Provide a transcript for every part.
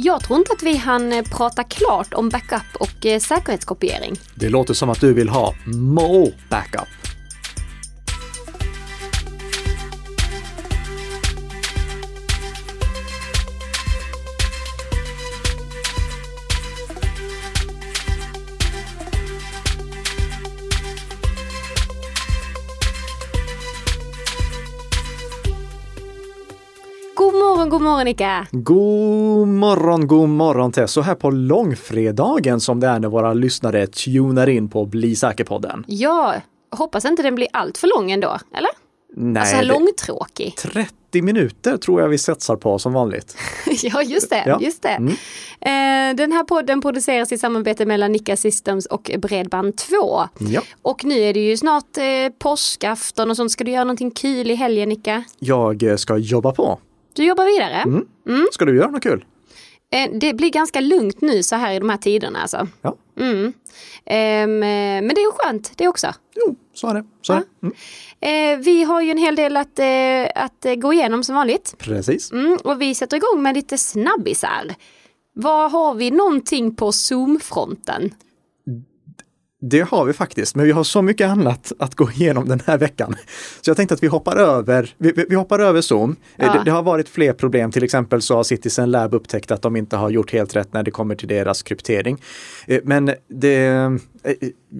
Jag tror inte att vi hann eh, prata klart om backup och eh, säkerhetskopiering. Det låter som att du vill ha more backup. Morgon, god morgon! God morgon, Tess! Så här på långfredagen som det är när våra lyssnare tunar in på Bli säker-podden. Ja, hoppas inte den blir allt för lång ändå, eller? Nej, alltså långtråkig. 30 minuter tror jag vi satsar på som vanligt. ja, just det. Ja. Just det. Mm. Eh, den här podden produceras i samarbete mellan Nika Systems och Bredband2. Ja. Och nu är det ju snart eh, påskafton och sånt. Ska du göra någonting kul i helgen, Nika? Jag eh, ska jobba på. Du jobbar vidare? Mm. Ska du göra något kul? Eh, det blir ganska lugnt nu så här i de här tiderna alltså. Ja. Mm. Ehm, eh, men det är skönt det också. Jo, så är det. Så är det. Mm. Eh, vi har ju en hel del att, att gå igenom som vanligt. Precis. Mm, och vi sätter igång med lite snabbisar. Vad har vi någonting på Zoom-fronten? Det har vi faktiskt, men vi har så mycket annat att gå igenom den här veckan. Så jag tänkte att vi hoppar över, vi, vi hoppar över Zoom. Eh, Ja. Det, det har varit fler problem, till exempel så har Citizen Lab upptäckt att de inte har gjort helt rätt när det kommer till deras kryptering. Eh, Men det, eh,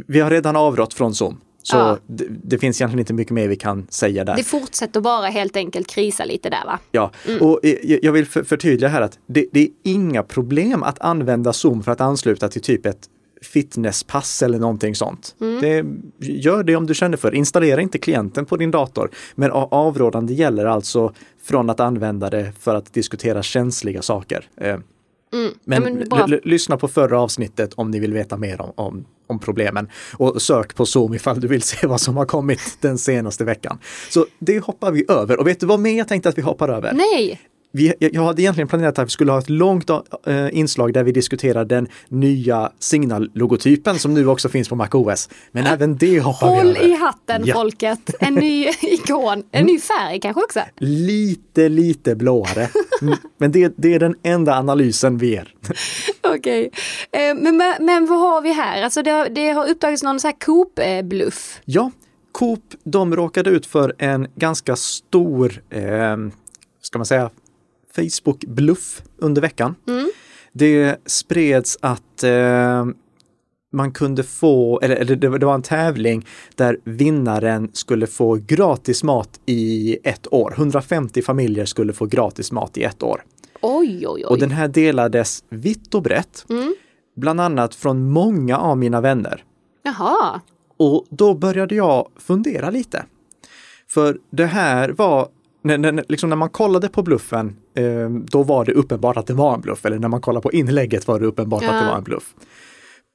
vi har redan avrått från Zoom. Så Ja. det, det finns egentligen inte mycket mer vi kan säga där. Det fortsätter bara helt enkelt krisa lite där va? Ja, och eh, jag vill för- förtydliga här att det, det är inga problem att använda Zoom för att ansluta till typ ett fitnesspass eller någonting sånt. Det, gör det om du känner för. Installera inte klienten på din dator. Men avrådande gäller alltså från att använda det för att diskutera känsliga saker. Eh, Men, Ja, men l- lyssna på förra avsnittet om ni vill veta mer om, om, om problemen. Och sök på Zoom ifall du vill se vad som har kommit den senaste veckan. Så det hoppar vi över. Och vet du vad mer jag tänkte att vi hoppar över? Nej! Vi, jag hade egentligen planerat att vi skulle ha ett långt äh, inslag där vi diskuterar den nya Signal-logotypen som nu också finns på MacOS. Men även det hoppar Håll vi över. i hatten Ja. folket! En ny ikon, en ny färg kanske också. Lite, lite blåare. Mm, Men det, det är den enda analysen vi ger. Okej. Eh, men, men, men vad har vi här? Alltså det, har- det har uppdagats någon så här Coop-bluff. Ja, Coop, de råkade ut för en ganska stor, eh, ska man säga, Facebook-bluff under veckan. Det spreds att eh, man kunde få, eller, eller det, var- det var en tävling där vinnaren skulle få gratis mat i ett år. 150 familjer skulle få gratis mat i ett år. Oj, oj, Och oj. den här delades vitt och brett, bland annat från många av mina vänner. Jaha. Och då började jag fundera lite. För det här var, när, när, liksom när man kollade på bluffen, eh, då var det uppenbart att det var en bluff. Eller när man kollade på inlägget var det uppenbart att det Ja. var en bluff.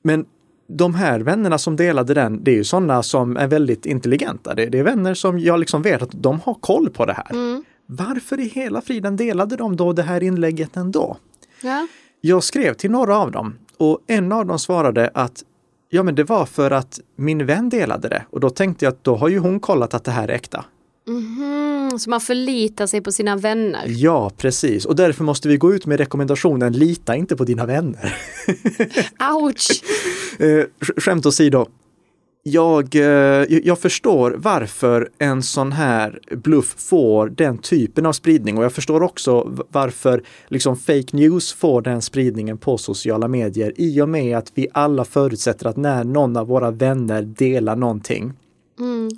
Men de här vännerna som delade den, det är ju sådana som är väldigt intelligenta. Det, det är vänner som jag liksom vet att de har koll på det här. Varför i hela friden delade de då det här inlägget ändå? Ja. Jag skrev till några av dem och en av dem svarade att ja, men det var för att min vän delade det och då tänkte jag att då har ju hon kollat att det här är äkta. Mhm, så man förlitar sig på sina vänner. Ja, precis. Och därför måste vi gå ut med rekommendationen lita inte på dina vänner. Ouch! Eh, sk- skämt åsido. Jag, eh, jag förstår varför en sån här bluff får den typen av spridning och jag förstår också varför liksom fake news får den spridningen på sociala medier i och med att vi alla förutsätter att när någon av våra vänner delar någonting,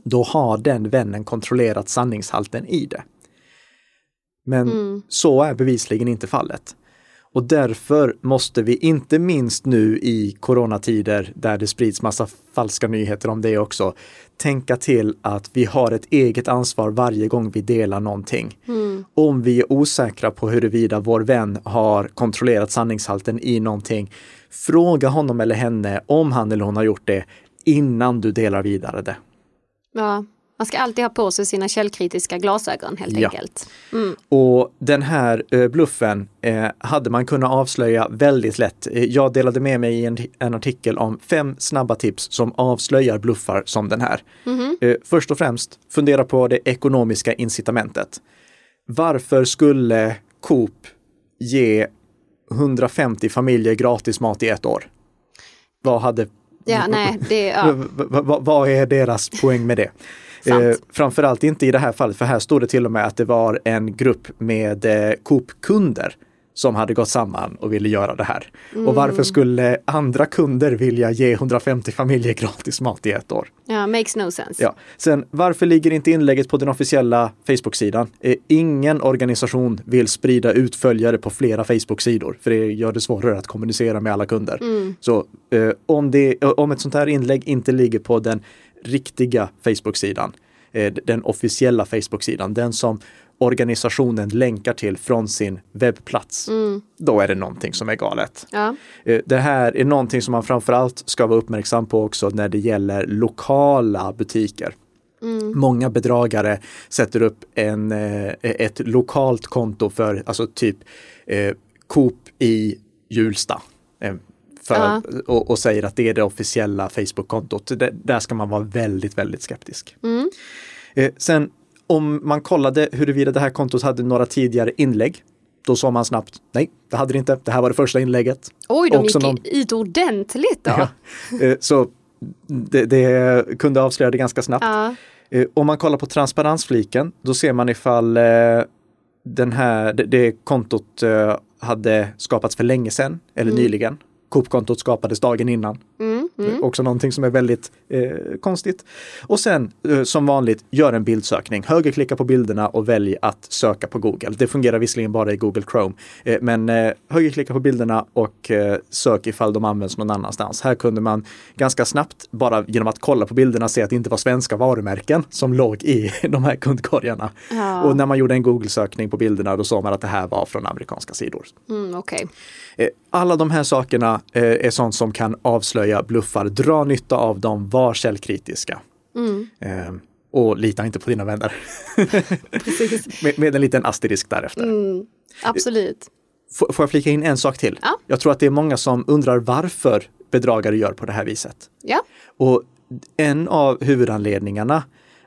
då har den vännen kontrollerat sanningshalten i det. Men så är bevisligen inte fallet. Och därför måste vi, inte minst nu i coronatider där det sprids massa falska nyheter om det också, tänka till att vi har ett eget ansvar varje gång vi delar någonting. Om vi är osäkra på huruvida vår vän har kontrollerat sanningshalten i någonting, fråga honom eller henne om han eller hon har gjort det innan du delar vidare det. Ja, man ska alltid ha på sig sina källkritiska glasögon helt Ja. enkelt. Och den här eh, bluffen eh, hade man kunnat avslöja väldigt lätt. Eh, jag delade med mig i en, en artikel om fem snabba tips som avslöjar bluffar som den här. Eh, först och främst, fundera på det ekonomiska incitamentet. Varför skulle Coop ge 150 familjer gratis mat i ett år. Vad hade Ja, nej, det, ja. Vad är deras poäng med det? Eh, framförallt inte i det här fallet, för här står det till och med att det var en grupp med eh, Coop-kunder som hade gått samman och ville göra det här. Och varför skulle andra kunder vilja ge 150 familjer gratis mat i ett år? ja, makes no sense. Ja. Sen varför ligger inte inlägget på den officiella Facebook-sidan? Eh, ingen organisation vill sprida ut följare på flera Facebook-sidor, för det gör det svårare att kommunicera med alla kunder. Så eh, om, det, eh, om ett sånt här inlägg inte ligger på den riktiga Facebook-sidan, eh, den officiella Facebook-sidan, den som organisationen länkar till från sin webbplats, då är det någonting som är galet. Ja. Eh, Det här är någonting som man framförallt ska vara uppmärksam på också när det gäller lokala butiker. Många bedragare sätter upp en, eh, ett lokalt konto för, alltså typ eh, Coop i Hjulsta. Eh, för, Ja. och, och säger att det är det officiella Facebook-kontot. Där ska man vara väldigt, väldigt skeptisk. Eh, sen om man kollade huruvida det här kontot hade några tidigare inlägg, då sa man snabbt nej, det hade det inte. Det här var det första inlägget. Oj, de Också gick någon- ut ordentligt då. Ja. Eh, Så det, det kunde avslöja det ganska snabbt. Ja. Eh, Om man kollar på transparensfliken, då ser man ifall eh, den här, det, det kontot hade skapats för länge sedan eller nyligen. Coop-kontot skapades dagen innan. Mm, mm. Också någonting som är väldigt eh, konstigt. Och sen eh, som vanligt, gör en bildsökning. Högerklicka på bilderna och välj att söka på Google. Det fungerar visserligen bara i Google Chrome, eh, men eh, högerklicka på bilderna och eh, sök ifall de används någon annanstans. Här kunde man ganska snabbt, bara genom att kolla på bilderna, se att det inte var svenska varumärken som låg i de här kundkorgarna. Ja. Och när man gjorde en Google-sökning på bilderna, då såg man att det här var från amerikanska sidor. Mm, Okej. Alla de här sakerna eh, är sånt som kan avslöja bluffar. Dra nytta av dem, var källkritiska. Eh, Och lita inte på dina vänner. Med, med en liten asterisk därefter. Mm, absolut. Får, får jag flika in en sak till? Ja. Jag tror att det är många som undrar varför bedragare gör på det här viset. Ja. Och en av huvudanledningarna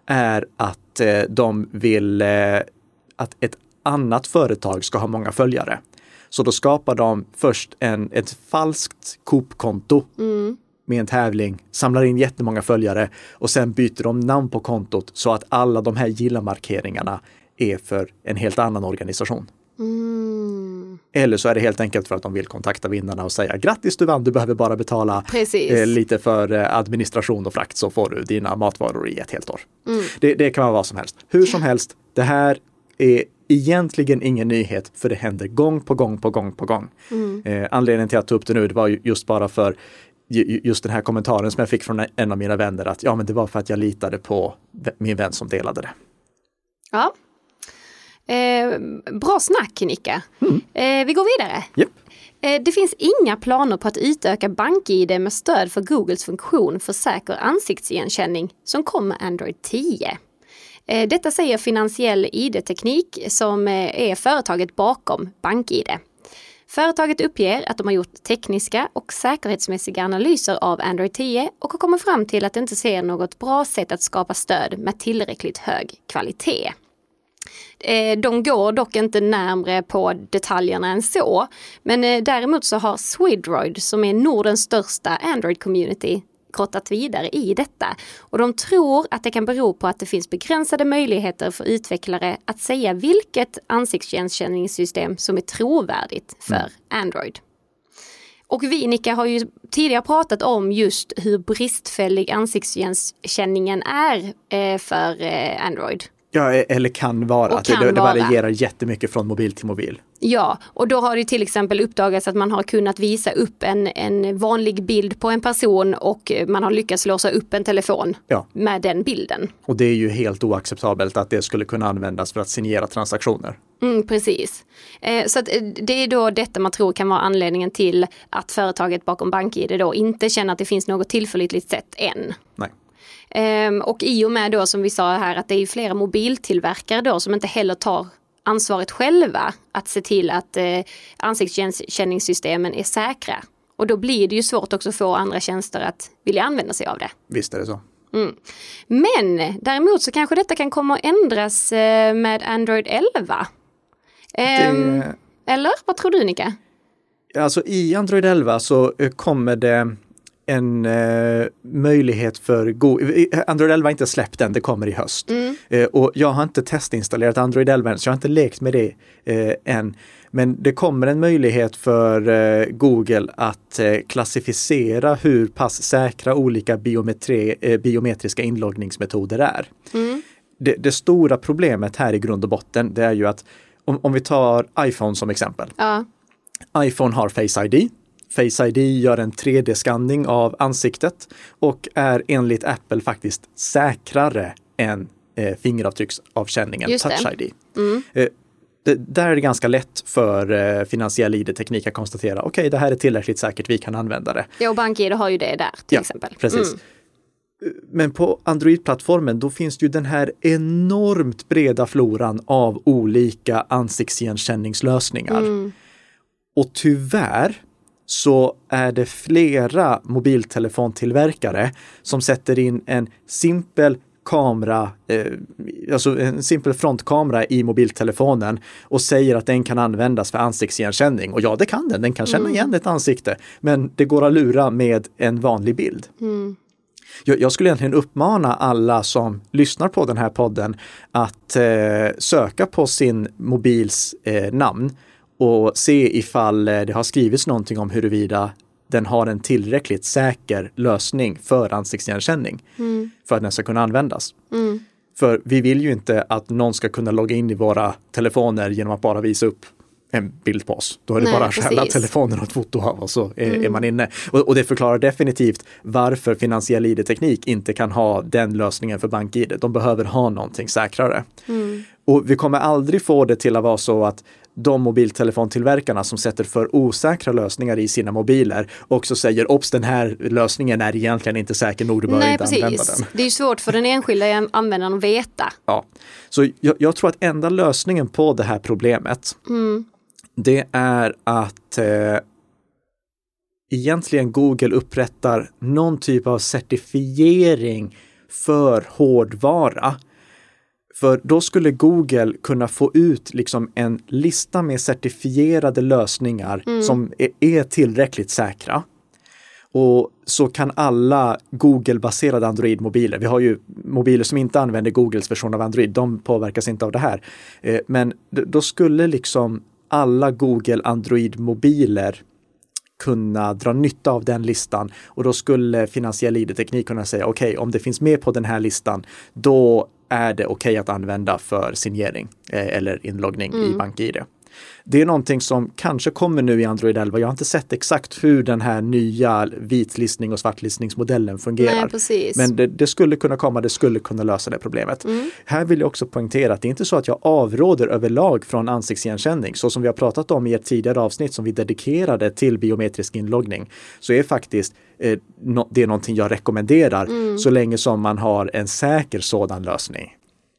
är att eh, de vill att ett annat företag ska ha många följare. Så då skapar de först en, ett falskt Coop-konto med en tävling, samlar in jättemånga följare och sen byter de namn på kontot så att alla de här gilla-markeringarna är för en helt annan organisation. Mm, Eller så är det helt enkelt för att de vill kontakta vinnarna och säga grattis du vann, du behöver bara betala eh, lite för eh, administration och frakt så får du dina matvaror i ett helt år. Det, det kan vara vad som helst. Hur som helst, det här är egentligen ingen nyhet för det händer gång på gång på gång på gång. Eh, anledningen till att ta upp det nu det var ju just bara för ju- ju- just den här kommentaren som jag fick från en av mina vänner att ja men det var för att jag litade på min vän som delade det. Ja. Eh, bra snack Nicka. Eh, vi går vidare. Japp. Eh, Det finns inga planer på att utöka BankID med stöd för Googles funktion för säker ansiktsigenkänning som kom med Android 10. Eh, detta säger Finansiell ID-teknik som eh, är företaget bakom BankID. Företaget uppger att de har gjort tekniska och säkerhetsmässiga analyser av Android 10 och har kommit fram till att det inte ser något bra sätt att skapa stöd med tillräckligt hög kvalitet. Eh, de går dock inte närmre på detaljerna än så. Men däremot så har Swedroid, som är Nordens största Android-community, grottat vidare i detta. Och de tror att det kan bero på att det finns begränsade möjligheter för utvecklare att säga vilket ansiktsigenkänningssystem som är trovärdigt för Android. Och vi Nicka har ju tidigare pratat om just hur bristfällig ansiktsigenkänningen är eh, för eh, Android. Ja, e- eller kan vara. Det, kan det, det vara. varierar jättemycket från mobil till mobil. Ja, och då har det till exempel uppdagats att man har kunnat visa upp en, en vanlig bild på en person och man har lyckats låsa upp en telefon Ja. med den bilden. Och det är ju helt oacceptabelt att det skulle kunna användas för att signera transaktioner. Mm, precis. Eh, så eh, det är då detta man tror kan vara anledningen till att företaget bakom BankID då inte känner att det finns något tillförlitligt sätt än. Nej. Ehm, och i och med då som vi sa här att det är flera mobiltillverkare då som inte heller tar ansvaret själva att se till att eh, ansiktsigenkänningssystemen är säkra. Och då blir det ju svårt också att få andra tjänster att vilja använda sig av det. Visst är det så. Men däremot så kanske detta kan komma att ändras eh, med Android 11. Ehm, Det, Eller vad tror du Nika? Alltså i Android 11 så eh, kommer det en eh, möjlighet för Google. Android 11 har inte släppt än, det kommer i höst. Mm. Eh, och jag har inte testinstallerat Android 11 än, så jag har inte lekt med det eh, än. Men det kommer en möjlighet för eh, Google att eh, klassificera hur pass säkra olika eh, biometriska inloggningsmetoder är. Mm. Det, det, stora problemet här i grund och botten, det är ju att om, om vi tar iPhone som exempel. Ja. iPhone har Face ID. Face ID gör en 3D-skanning av ansiktet och är enligt Apple faktiskt säkrare än eh, fingeravtrycksavkänningen Just. Touch ID. Mm. Eh, det, där är det ganska lätt för eh, finansiell ID-teknik att konstatera, okej, det här är tillräckligt säkert, vi kan använda det. Ja, och BankID har ju det där till Ja, exempel. Precis. Mm. Men på Android-plattformen, då finns det ju den här enormt breda floran av olika ansiktsigenkänningslösningar. Mm. Och tyvärr så är det flera mobiltelefontillverkare som sätter in en simpel kamera, eh, alltså en simpel frontkamera i mobiltelefonen och säger att den kan användas för ansiktsigenkänning. Och ja, det kan den, den kan känna igen ett ansikte, men det går att lura med en vanlig bild. Mm. Jag, jag skulle egentligen uppmana alla som lyssnar på den här podden att eh, söka på sin mobils eh, namn och se ifall eh, det har skrivits någonting om huruvida den har en tillräckligt säker lösning för ansiktsigenkänning Mm. för att den ska kunna användas. Mm. För vi vill ju inte att någon ska kunna logga in i våra telefoner genom att bara visa upp en bild på oss. Då är det Nej, bara att stjäla telefonen och ett foto av och så är, Mm. är man inne. Och, och det förklarar definitivt varför finansiell ID-teknik inte kan ha den lösningen för BankID. De behöver ha någonting säkrare. Mm. Och vi kommer aldrig få det till att vara så att de mobiltelefontillverkarna som sätter för osäkra lösningar i sina mobiler också säger obs den här lösningen är egentligen inte säker nog, du Nej, inte använda precis. den. Det är svårt för den enskilda användaren att veta. Ja. Så jag, jag tror att enda lösningen på det här problemet Mm. det är att eh, egentligen Google upprättar någon typ av certifiering för hårdvara. För då skulle Google kunna få ut liksom en lista med certifierade lösningar Mm. som är, tillräckligt säkra. Och så kan alla Google-baserade Android-mobiler, vi har ju mobiler som inte använder Googles version av Android, de påverkas inte av det här. Eh, Men då skulle liksom alla Google Android-mobiler kunna dra nytta av den listan och då skulle finansiell ID-teknik kunna säga okej, om det finns med på den här listan, då är det okej att använda för signering eh, eller inloggning i Mm. BankID. Det är någonting som kanske kommer nu i Android 11. Jag har inte sett exakt hur den här nya vitlistning och svartlistningsmodellen fungerar. Nej. Men det, det skulle kunna komma, det skulle kunna lösa det problemet. Mm. Här vill jag också poängtera att det är inte så att jag avråder överlag från ansiktsigenkänning. Så som vi har pratat om i ett tidigare avsnitt som vi dedikerade till biometrisk inloggning så är faktiskt eh, no, det är någonting jag rekommenderar Mm. så länge som man har en säker sådan lösning.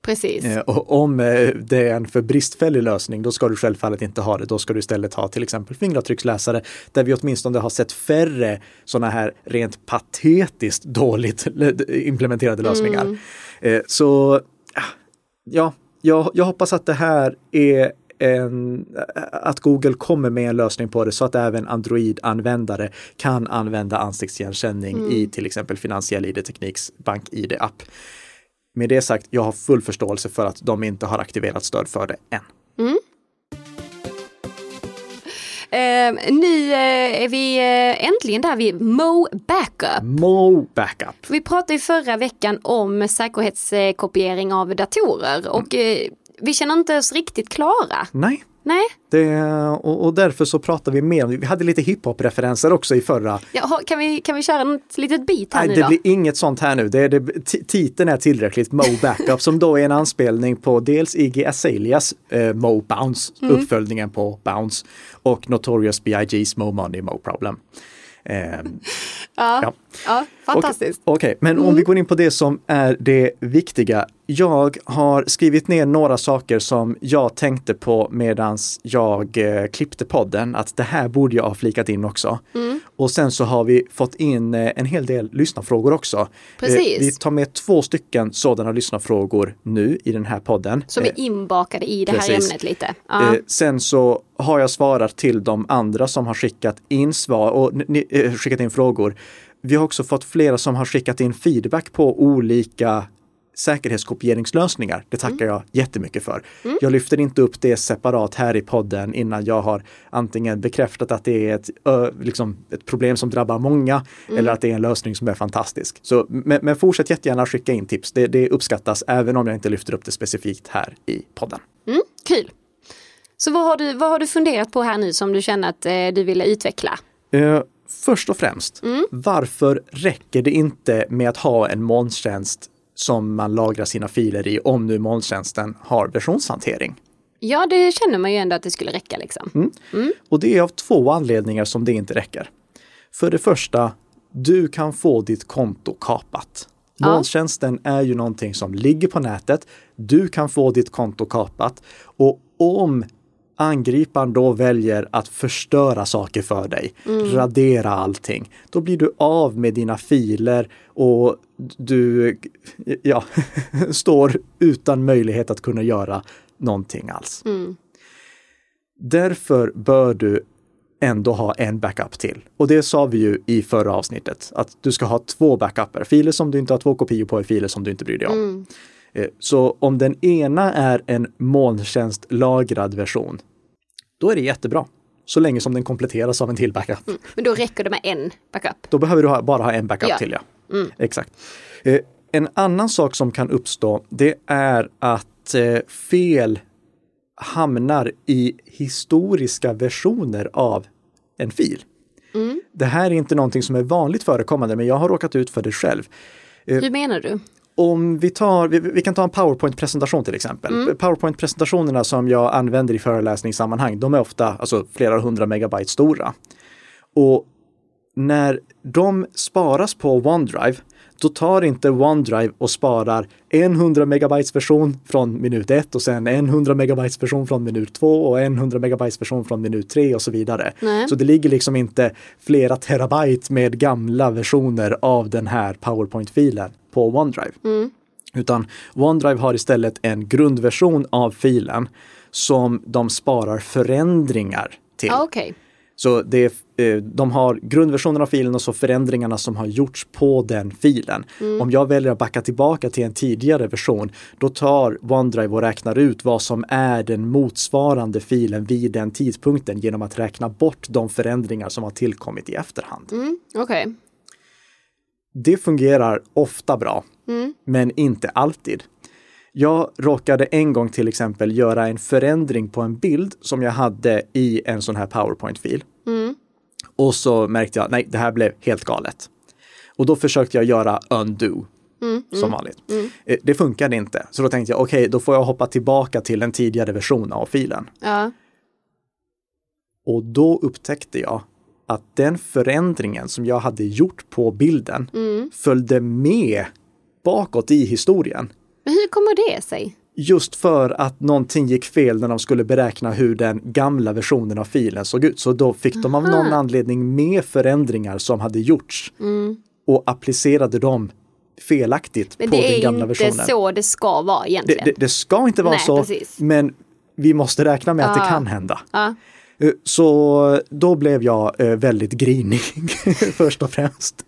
Precis. Eh, och om eh, det är en för bristfällig lösning, då ska du självfallet inte ha det. Då ska du istället ha till exempel fingeravtrycksläsare, där vi åtminstone har sett färre sådana här rent patetiskt dåligt implementerade lösningar. Mm. Eh, så ja, jag, jag hoppas att det här är en, att Google kommer med en lösning på det så att även Android-användare kan använda ansiktsigenkänning Mm. i till exempel finansiell ID-tekniks bank-ID-app. Med det sagt, jag har full förståelse för att de inte har aktiverat stöd för det än. Eh, nu eh, är vi eh, äntligen där vid Mo Backup. Mo Backup. Vi pratade i förra veckan om säkerhetskopiering av datorer och eh, vi känner inte oss riktigt klara. Nej, Nej, det, och, och därför så pratar vi mer om, vi hade lite hiphop-referenser också i förra. ja, kan, vi, kan vi köra ett litet bit här Nej, nu det då? blir inget sånt här nu. Det, är det, ti- titeln är tillräckligt, Mo Backup, som då är en anspelning på dels Iggy Azaleas eh, Mo Bounce, Mm. uppföljningen på Bounce, och Notorious B.I.G.'s Mo Money, Mo Problem. Ehm, Ja, Ja. ja fantastiskt. Okej, okej. men om vi går in på det som är det viktiga. Jag har skrivit ner några saker som jag tänkte på medans jag eh, klippte podden, att det här borde jag ha flikat in också. Mm. Och sen så har vi fått in eh, en hel del lyssnarfrågor också. Precis. vi tar med två stycken sådana lyssnarfrågor nu i den här podden. Som Eh, är inbakade i det här precis. ämnet lite. Ja. Eh, sen så har jag svarat till de andra som har skickat in svar och eh, skickat in frågor. Vi har också fått flera som har skickat in feedback på olika säkerhetskopieringslösningar. Det tackar jag jättemycket för. Jag lyfter inte upp det separat här i podden innan jag har antingen bekräftat att det är ett, liksom ett problem som drabbar många eller att det är en lösning som är fantastisk. Så, men, men fortsätt jättegärna skicka in tips. Det, det uppskattas även om jag inte lyfter upp det specifikt här i podden. Mm, kul. Så vad har, du, vad har du funderat på här nu som du känner att eh, du ville utveckla? Eh, först och främst, varför räcker det inte med att ha en molntjänst som man lagrar sina filer i om nu molntjänsten har versionshantering? Ja, det känner man ju ändå att det skulle räcka liksom. Och det är av två anledningar som det inte räcker. För det första, du kan få ditt konto kapat. Ja. Molntjänsten är ju någonting som ligger på nätet. Du kan få ditt konto kapat och om angriparen då väljer att förstöra saker för dig, radera allting, då blir du av med dina filer och du ja, står utan möjlighet att kunna göra någonting alls. Därför bör du ändå ha en backup till. Och det sa vi ju i förra avsnittet, att du ska ha två backuper. Filer som du inte har två kopior på är filer som du inte bryr dig om. Eh, Så om den ena är en molntjänstlagrad version, då är det jättebra. Så länge som den kompletteras av en till backup. Men då räcker det med en backup. Då behöver du bara ha en backup Ja. till, ja. Exakt. Eh, en annan sak som kan uppstå, det är att eh, fel hamnar i historiska versioner av en fil. Det här är inte någonting som är vanligt förekommande, men jag har råkat ut för det själv. Hur menar du? Om vi tar, vi, vi kan ta en PowerPoint-presentation till exempel. PowerPoint-presentationerna som jag använder i föreläsningssammanhang, de är ofta alltså, flera hundra megabyte stora. Och när de sparas på OneDrive, då tar inte OneDrive och sparar en 100 megabytes version från minut 1 och sen en 100 megabytes version från minut 2 och en 100 megabytes version från minut 3 och så vidare. Nej. Så det ligger liksom inte flera terabyte med gamla versioner av den här PowerPoint-filen på OneDrive. Utan OneDrive har istället en grundversion av filen som de sparar förändringar till. Ja, Okej. Så det eh, de har grundversionen av filen och så förändringarna som har gjorts på den filen. Om jag väljer att backa tillbaka till en tidigare version, då tar OneDrive och räknar ut vad som är den motsvarande filen vid den tidpunkten genom att räkna bort de förändringar som har tillkommit i efterhand. Mm, Okej. Det fungerar ofta bra, men inte alltid. Jag råkade en gång till exempel göra en förändring på en bild som jag hade i en sån här PowerPoint-fil. Och så märkte jag, nej, det här blev helt galet. Och då försökte jag göra undo, som vanligt. Eh, Det funkade inte, så då tänkte jag, okej, då får jag hoppa tillbaka till en tidigare version av filen. Ja. Och då upptäckte jag att den förändringen som jag hade gjort på bilden följde med bakåt i historien. Men hur kommer det sig? Just för att någonting gick fel när de skulle beräkna hur den gamla versionen av filen såg ut. Så då fick de av någon Aha. anledning med förändringar som hade gjorts och applicerade dem felaktigt Men på det den är gamla inte versionen. så det ska vara Det, egentligen. det, det ska inte vara Nej, så, precis. men vi måste räkna med att det Ja. kan hända. Ja. Eh, Så då blev jag eh, väldigt grinig först och främst.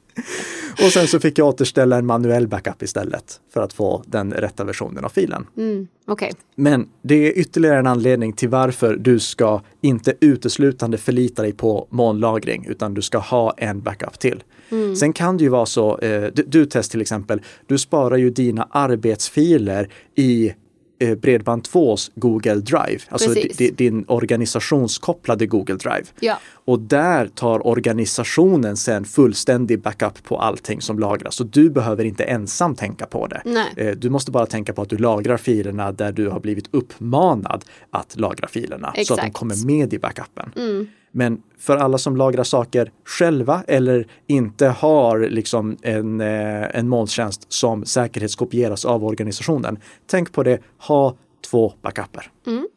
Och sen så fick jag återställa en manuell backup istället för att få den rätta versionen av filen. Mm, Okej. Men det är ytterligare en anledning till varför du ska inte uteslutande förlita dig på molnlagring utan du ska ha en backup till. Sen kan det ju vara så, eh, du, du test till exempel, du sparar ju dina arbetsfiler i Bredband2s Google Drive, alltså Precis. di- din organisationskopplade Google Drive. Ja. Och där tar organisationen sen fullständig backup på allting som lagras. Så du behöver inte ensam tänka på det. Nej. Eh, Du måste bara tänka på att du lagrar filerna där du har blivit uppmanad att lagra filerna så att de Exakt. kommer med i backupen. Men för alla som lagrar saker själva eller inte har liksom en, eh, en molntjänst som säkerhetskopieras av organisationen. Tänk på det, ha två backuper. Mm.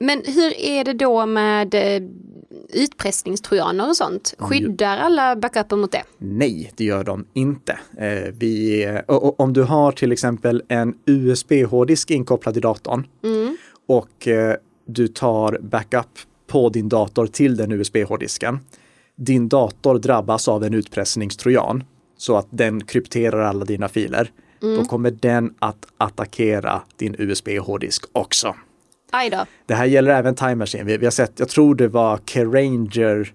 Men hur är det då med eh, utpressningstrojaner och sånt? Skyddar alla backuper mot det? Nej, det gör de inte. Eh, vi, om du har till exempel en USB-hårddisk inkopplad i datorn Mm. och du tar backup på din dator till den USB-hårddisken. Din dator drabbas av en utpressningstrojan så att den krypterar alla dina filer. Då kommer den att attackera din USB-hårddisk också. Aj då. Det här gäller även Time Machine. Vi, vi har sett, jag tror det var K-Ranger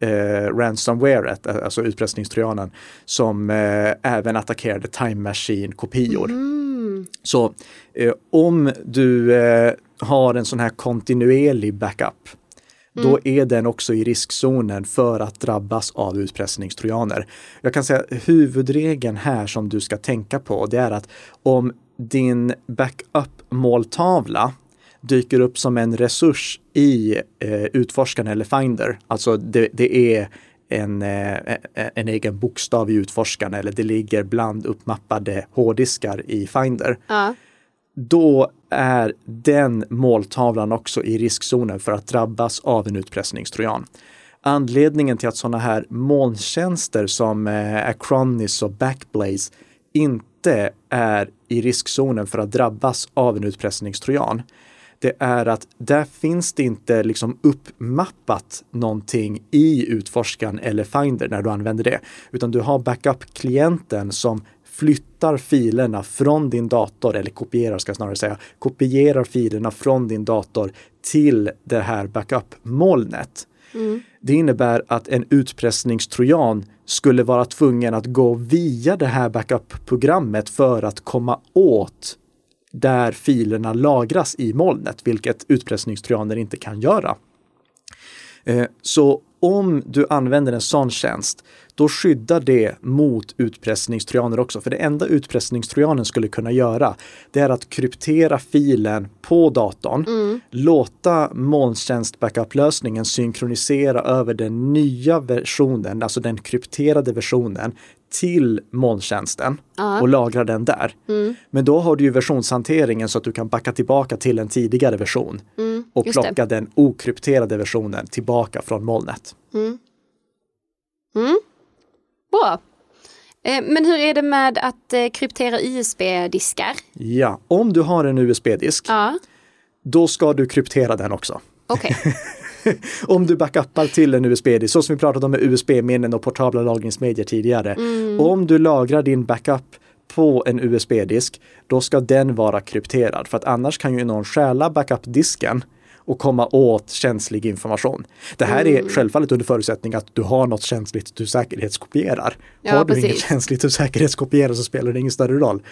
eh, ransomware, alltså utpressningstrojanen, som eh, även attackerade Time Machine-kopior. Så eh, om du eh, har en sån här kontinuerlig backup, då är den också i riskzonen för att drabbas av utpressningstrojaner. Jag kan säga huvudregeln här som du ska tänka på, det är att om din backup-måltavla dyker upp som en resurs i eh, utforskaren eller Finder, alltså det, det är en, eh, en egen bokstav i utforskaren eller det ligger bland uppmappade hårddiskar i Finder Ja då är den måltavlan också i riskzonen för att drabbas av en utpressningstrojan. Anledningen till att sådana här molntjänster som eh, Acronis och Backblaze inte är i riskzonen för att drabbas av en utpressningstrojan, det är att där finns det inte liksom uppmappat någonting i utforskaren eller Finder när du använder det, utan du har backup-klienten som flyttar filerna från din dator, eller kopierar ska jag snarare säga, kopierar filerna från din dator till det här backup-molnet. Det innebär att en utpressningstrojan skulle vara tvungen att gå via det här backup-programmet för att komma åt där filerna lagras i molnet, vilket utpressningstrojaner inte kan göra. Eh, Så om du använder en sån tjänst, då skyddar det mot utpressningstrojaner också. För det enda utpressningstrojanen skulle kunna göra, det är att kryptera filen på datorn, låta molntjänst backup-lösningen synkronisera över den nya versionen, alltså den krypterade versionen, till molntjänsten och lagra den där. Men då har du ju versionshanteringen så att du kan backa tillbaka till en tidigare version och just det. plocka den okrypterade versionen tillbaka från molnet. Bra. Eh, Men hur är det med att eh, kryptera USB-diskar? Ja, om du har en USB-disk, Ja, då ska du kryptera den också. okej. Om du backuppar till en USB-disk, så som vi pratade om med USB-minnen och portabla lagringsmedier tidigare. Om du lagrar din backup på en USB-disk, då ska den vara krypterad. För att annars kan ju någon stjäla backup-disken och komma åt känslig information. Det här är självfallet under förutsättning att du har något känsligt du säkerhetskopierar. Ja, har du inget precis. känsligt du säkerhetskopierar så spelar det ingen större roll.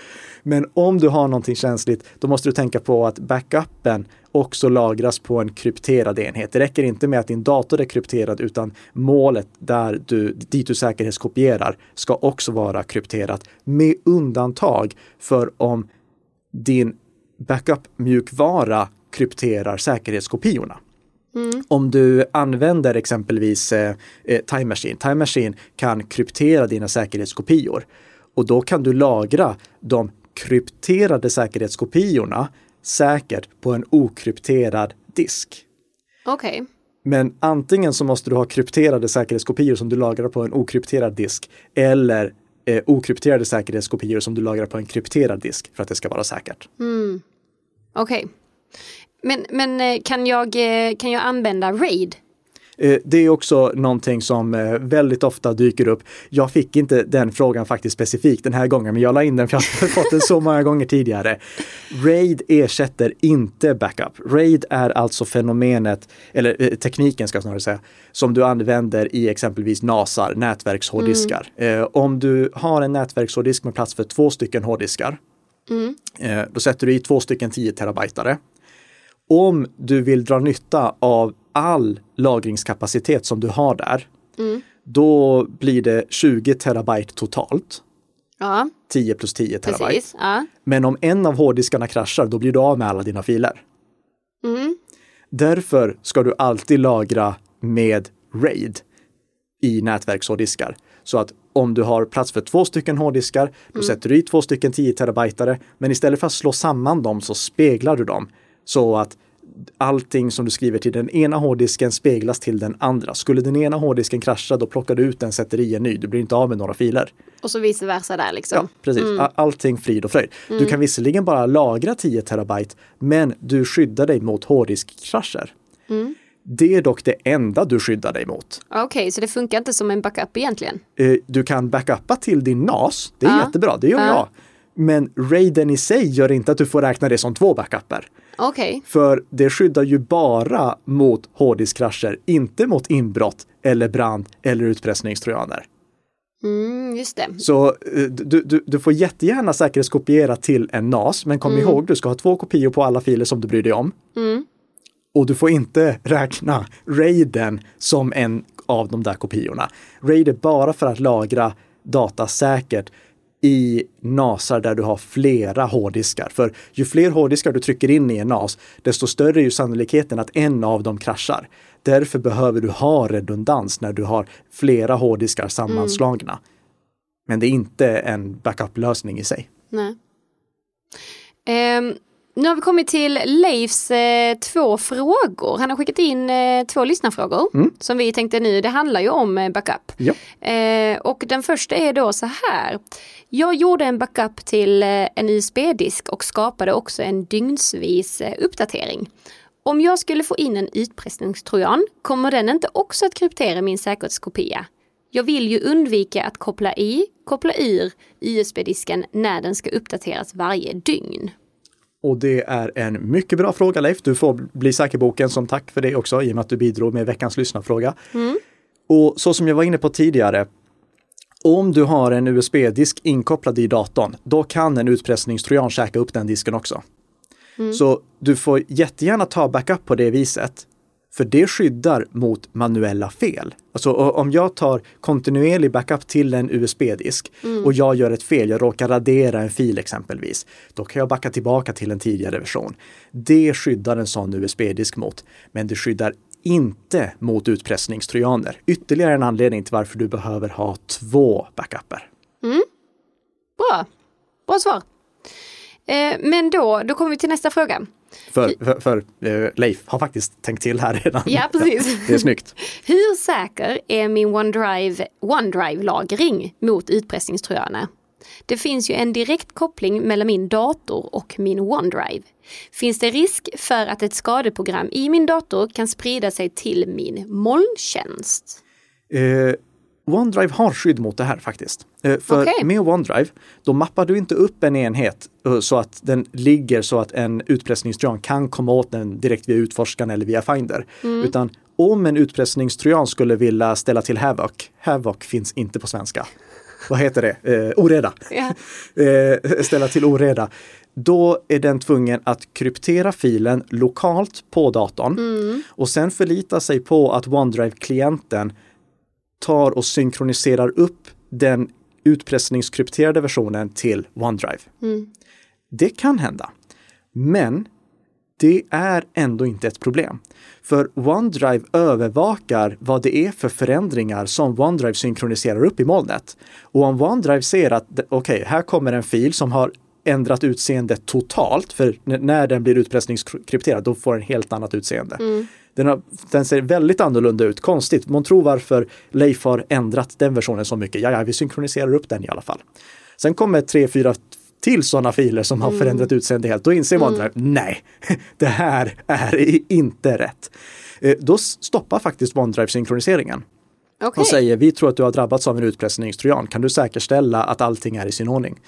Men om du har någonting känsligt, då måste du tänka på att backupen också lagras på en krypterad enhet. Det räcker inte med att din dator är krypterad utan målet där du, dit du säkerhetskopierar ska också vara krypterat med undantag för om din backup-mjukvara krypterar säkerhetskopiorna. Om du använder exempelvis eh, eh, Time Machine. Time Machine kan kryptera dina säkerhetskopior och då kan du lagra de krypterade säkerhetskopiorna säkert på en okrypterad disk. Okej. Men antingen så måste du ha krypterade säkerhetskopior som du lagrar på en okrypterad disk eller eh, okrypterade säkerhetskopior som du lagrar på en krypterad disk för att det ska vara säkert. Okej. Men, men eh, kan, jag, eh, kan jag använda RAID? Eh, Det är också någonting som väldigt ofta dyker upp. Jag fick inte den frågan faktiskt specifikt den här gången, men jag la in den för jag har fått den så många gånger tidigare. RAID ersätter inte backup. RAID är alltså fenomenet, eller tekniken ska jag snarare säga, som du använder i exempelvis NASAR, nätverkshårddiskar. Eh, Om du har en nätverkshårddisk med plats för två stycken hårddiskar, eh, då sätter du i två stycken 10 terabytare om du vill dra nytta av all lagringskapacitet som du har där, då blir det 20 terabyte totalt. Ja, 10 plus 10 terabyte. Ja. Men om en av hårddiskarna kraschar, då blir du av med alla dina filer. Mm. Därför ska du alltid lagra med RAID i nätverkshårddiskar. Så att om du har plats för två stycken hårddiskar, då Mm. sätter du i två stycken 10 terabytare. Men istället för att slå samman dem så speglar du dem. Så att allting som du skriver till den ena hårddisken speglas till den andra. Skulle den ena hårddisken krascha, då plockar du ut den, sätter i en ny. Du blir inte av med några filer. Och så vice versa där liksom. Ja, precis. A- Allting frid och fröjd. Du kan visserligen bara lagra 10 terabyte, men du skyddar dig mot hårddiskkrascher. Det är dock det enda du skyddar dig mot. Okej, så det funkar inte som en backup egentligen? Eh, Du kan backuppa till din NAS, det är Ja. jättebra, det gör Ja. jag. Men raiden i sig gör inte att du får räkna det som två backuper. Okej, För det skyddar ju bara mot hårddiskkrascher, inte mot inbrott eller brand eller utpressningstrojaner. mm, just det. Så eh, du, du, du får jättegärna säkerhetskopiera till en NAS, men kom ihåg, du ska ha två kopior på alla filer som du bryr dig om. Och du får inte räkna raiden som en av de där kopiorna. RAID är bara för att lagra data säkert i NASar där du har flera hårddiskar. För ju fler hårddiskar du trycker in i en NAS, desto större är ju sannolikheten att en av dem kraschar. Därför behöver du ha redundans när du har flera hårddiskar sammanslagna. Men det är inte en backup-lösning i sig. Nej. Ehm, nu har vi kommit till Leifs eh, två frågor. Han har skickat in eh, två lyssnarfrågor som vi tänkte nu, det handlar ju om eh, backup. Ja. Eh, och den första är då så här. Jag gjorde en backup till eh, en USB-disk och skapade också en dygnsvis eh, uppdatering. Om jag skulle få in en utpressningstrojan kommer den inte också att kryptera min säkerhetskopia. Jag vill ju undvika att koppla i, koppla ur USB-disken när den ska uppdateras varje dygn. Och det är en mycket bra fråga Leif. Du får bli säkerboken som tack för det också i och med att du bidrog med veckans lyssnarfråga. Och så som jag var inne på tidigare, om du har en USB-disk inkopplad i datorn, då kan en utpressningstrojan käka upp den disken också. Så du får jättegärna ta backup på det viset. För det skyddar mot manuella fel. Alltså om jag tar kontinuerlig backup till en USB-disk och jag gör ett fel, jag råkar radera en fil exempelvis, då kan jag backa tillbaka till en tidigare version. Det skyddar en sån USB-disk mot, men det skyddar inte mot utpressningstrojaner. Ytterligare en anledning till varför du behöver ha två backuper. Bra, bra svar. Eh, men då, då kommer vi till nästa fråga. För, för, för eh, Leif har faktiskt tänkt till här redan. Ja, precis. det är snyggt. Hur säker är min OneDrive, OneDrive-lagring mot utpressningstrojaner? Det finns ju en direkt koppling mellan min dator och min OneDrive. Finns det risk för att ett skadeprogram i min dator kan sprida sig till min molntjänst? Eh, OneDrive har skydd mot det här faktiskt. Eh, för Okej. med OneDrive, då mappar du inte upp en enhet eh, så att den ligger så att en utpressningstrojan kan komma åt den direkt via utforskaren eller via Finder. Utan om en utpressningstrojan skulle vilja ställa till Havoc, Havoc finns inte på svenska. Vad heter det? Eh, oreda. Eh, ställa till oreda. Då är den tvungen att kryptera filen lokalt på datorn och sen förlita sig på att OneDrive-klienten tar och synkroniserar upp den utpressningskrypterade versionen till OneDrive. Det kan hända. Men det är ändå inte ett problem. För OneDrive övervakar vad det är för förändringar som OneDrive synkroniserar upp i molnet. Och om OneDrive ser att okej, här kommer en fil som har ändrat utseende totalt, för när den blir utpressningskrypterad, då får den helt annat utseende. Den, har, den ser väldigt annorlunda ut, konstigt. Man tror varför Leif har ändrat den versionen så mycket. Ja, ja, vi synkroniserar upp den i alla fall. Sen kommer tre, fyra till sådana filer som har förändrat utseende helt. Då inser OneDrive, nej, det här är inte rätt. Eh, Då stoppar faktiskt OneDrive synkroniseringen Okej. och säger vi tror att du har drabbats av en utpressningstrojan. Kan du säkerställa att allting är i sin ordning?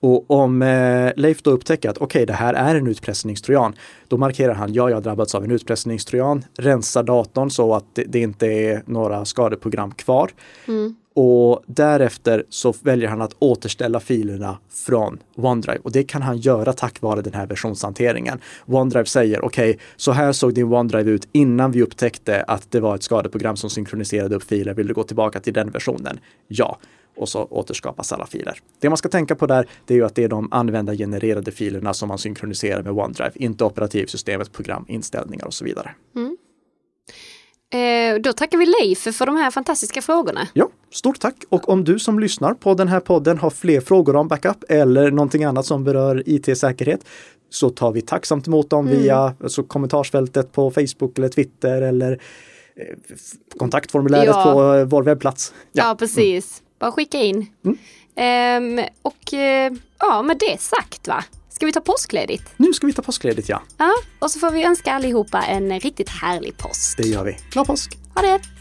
Och om eh, Leif då upptäcker att okej, det här är en utpressningstrojan, då markerar han ja, jag har drabbats av en utpressningstrojan, rensar datorn så att det, det inte är några skadeprogram kvar. Och därefter så väljer han att återställa filerna från OneDrive och det kan han göra tack vare den här versionshanteringen. OneDrive säger okej, så här såg din OneDrive ut innan vi upptäckte att det var ett skadeprogram som synkroniserade upp filer. Vill du gå tillbaka till den versionen? Ja. Och så återskapas alla filer. Det man ska tänka på där, det är ju att det är de användargenererade filerna som man synkroniserar med OneDrive, inte operativsystemet, program, inställningar och så vidare. Mm. Eh, då tackar vi Leif för de här fantastiska frågorna. Ja, stort tack! Och om du som lyssnar på den här podden har fler frågor om backup eller någonting annat som berör IT-säkerhet så tar vi tacksamt emot dem mm. via alltså, kommentarsfältet på Facebook eller Twitter eller eh, kontaktformuläret ja. på eh, vår webbplats. Ja, ja precis. Mm. Bara skicka in. Mm. Um, och uh, ja, med det sagt va? Ska vi ta påskledigt? Nu ska vi ta påskledigt ja. Ja, och så får vi önska allihopa en riktigt härlig påsk. Det gör vi. Glad påsk! Ha det!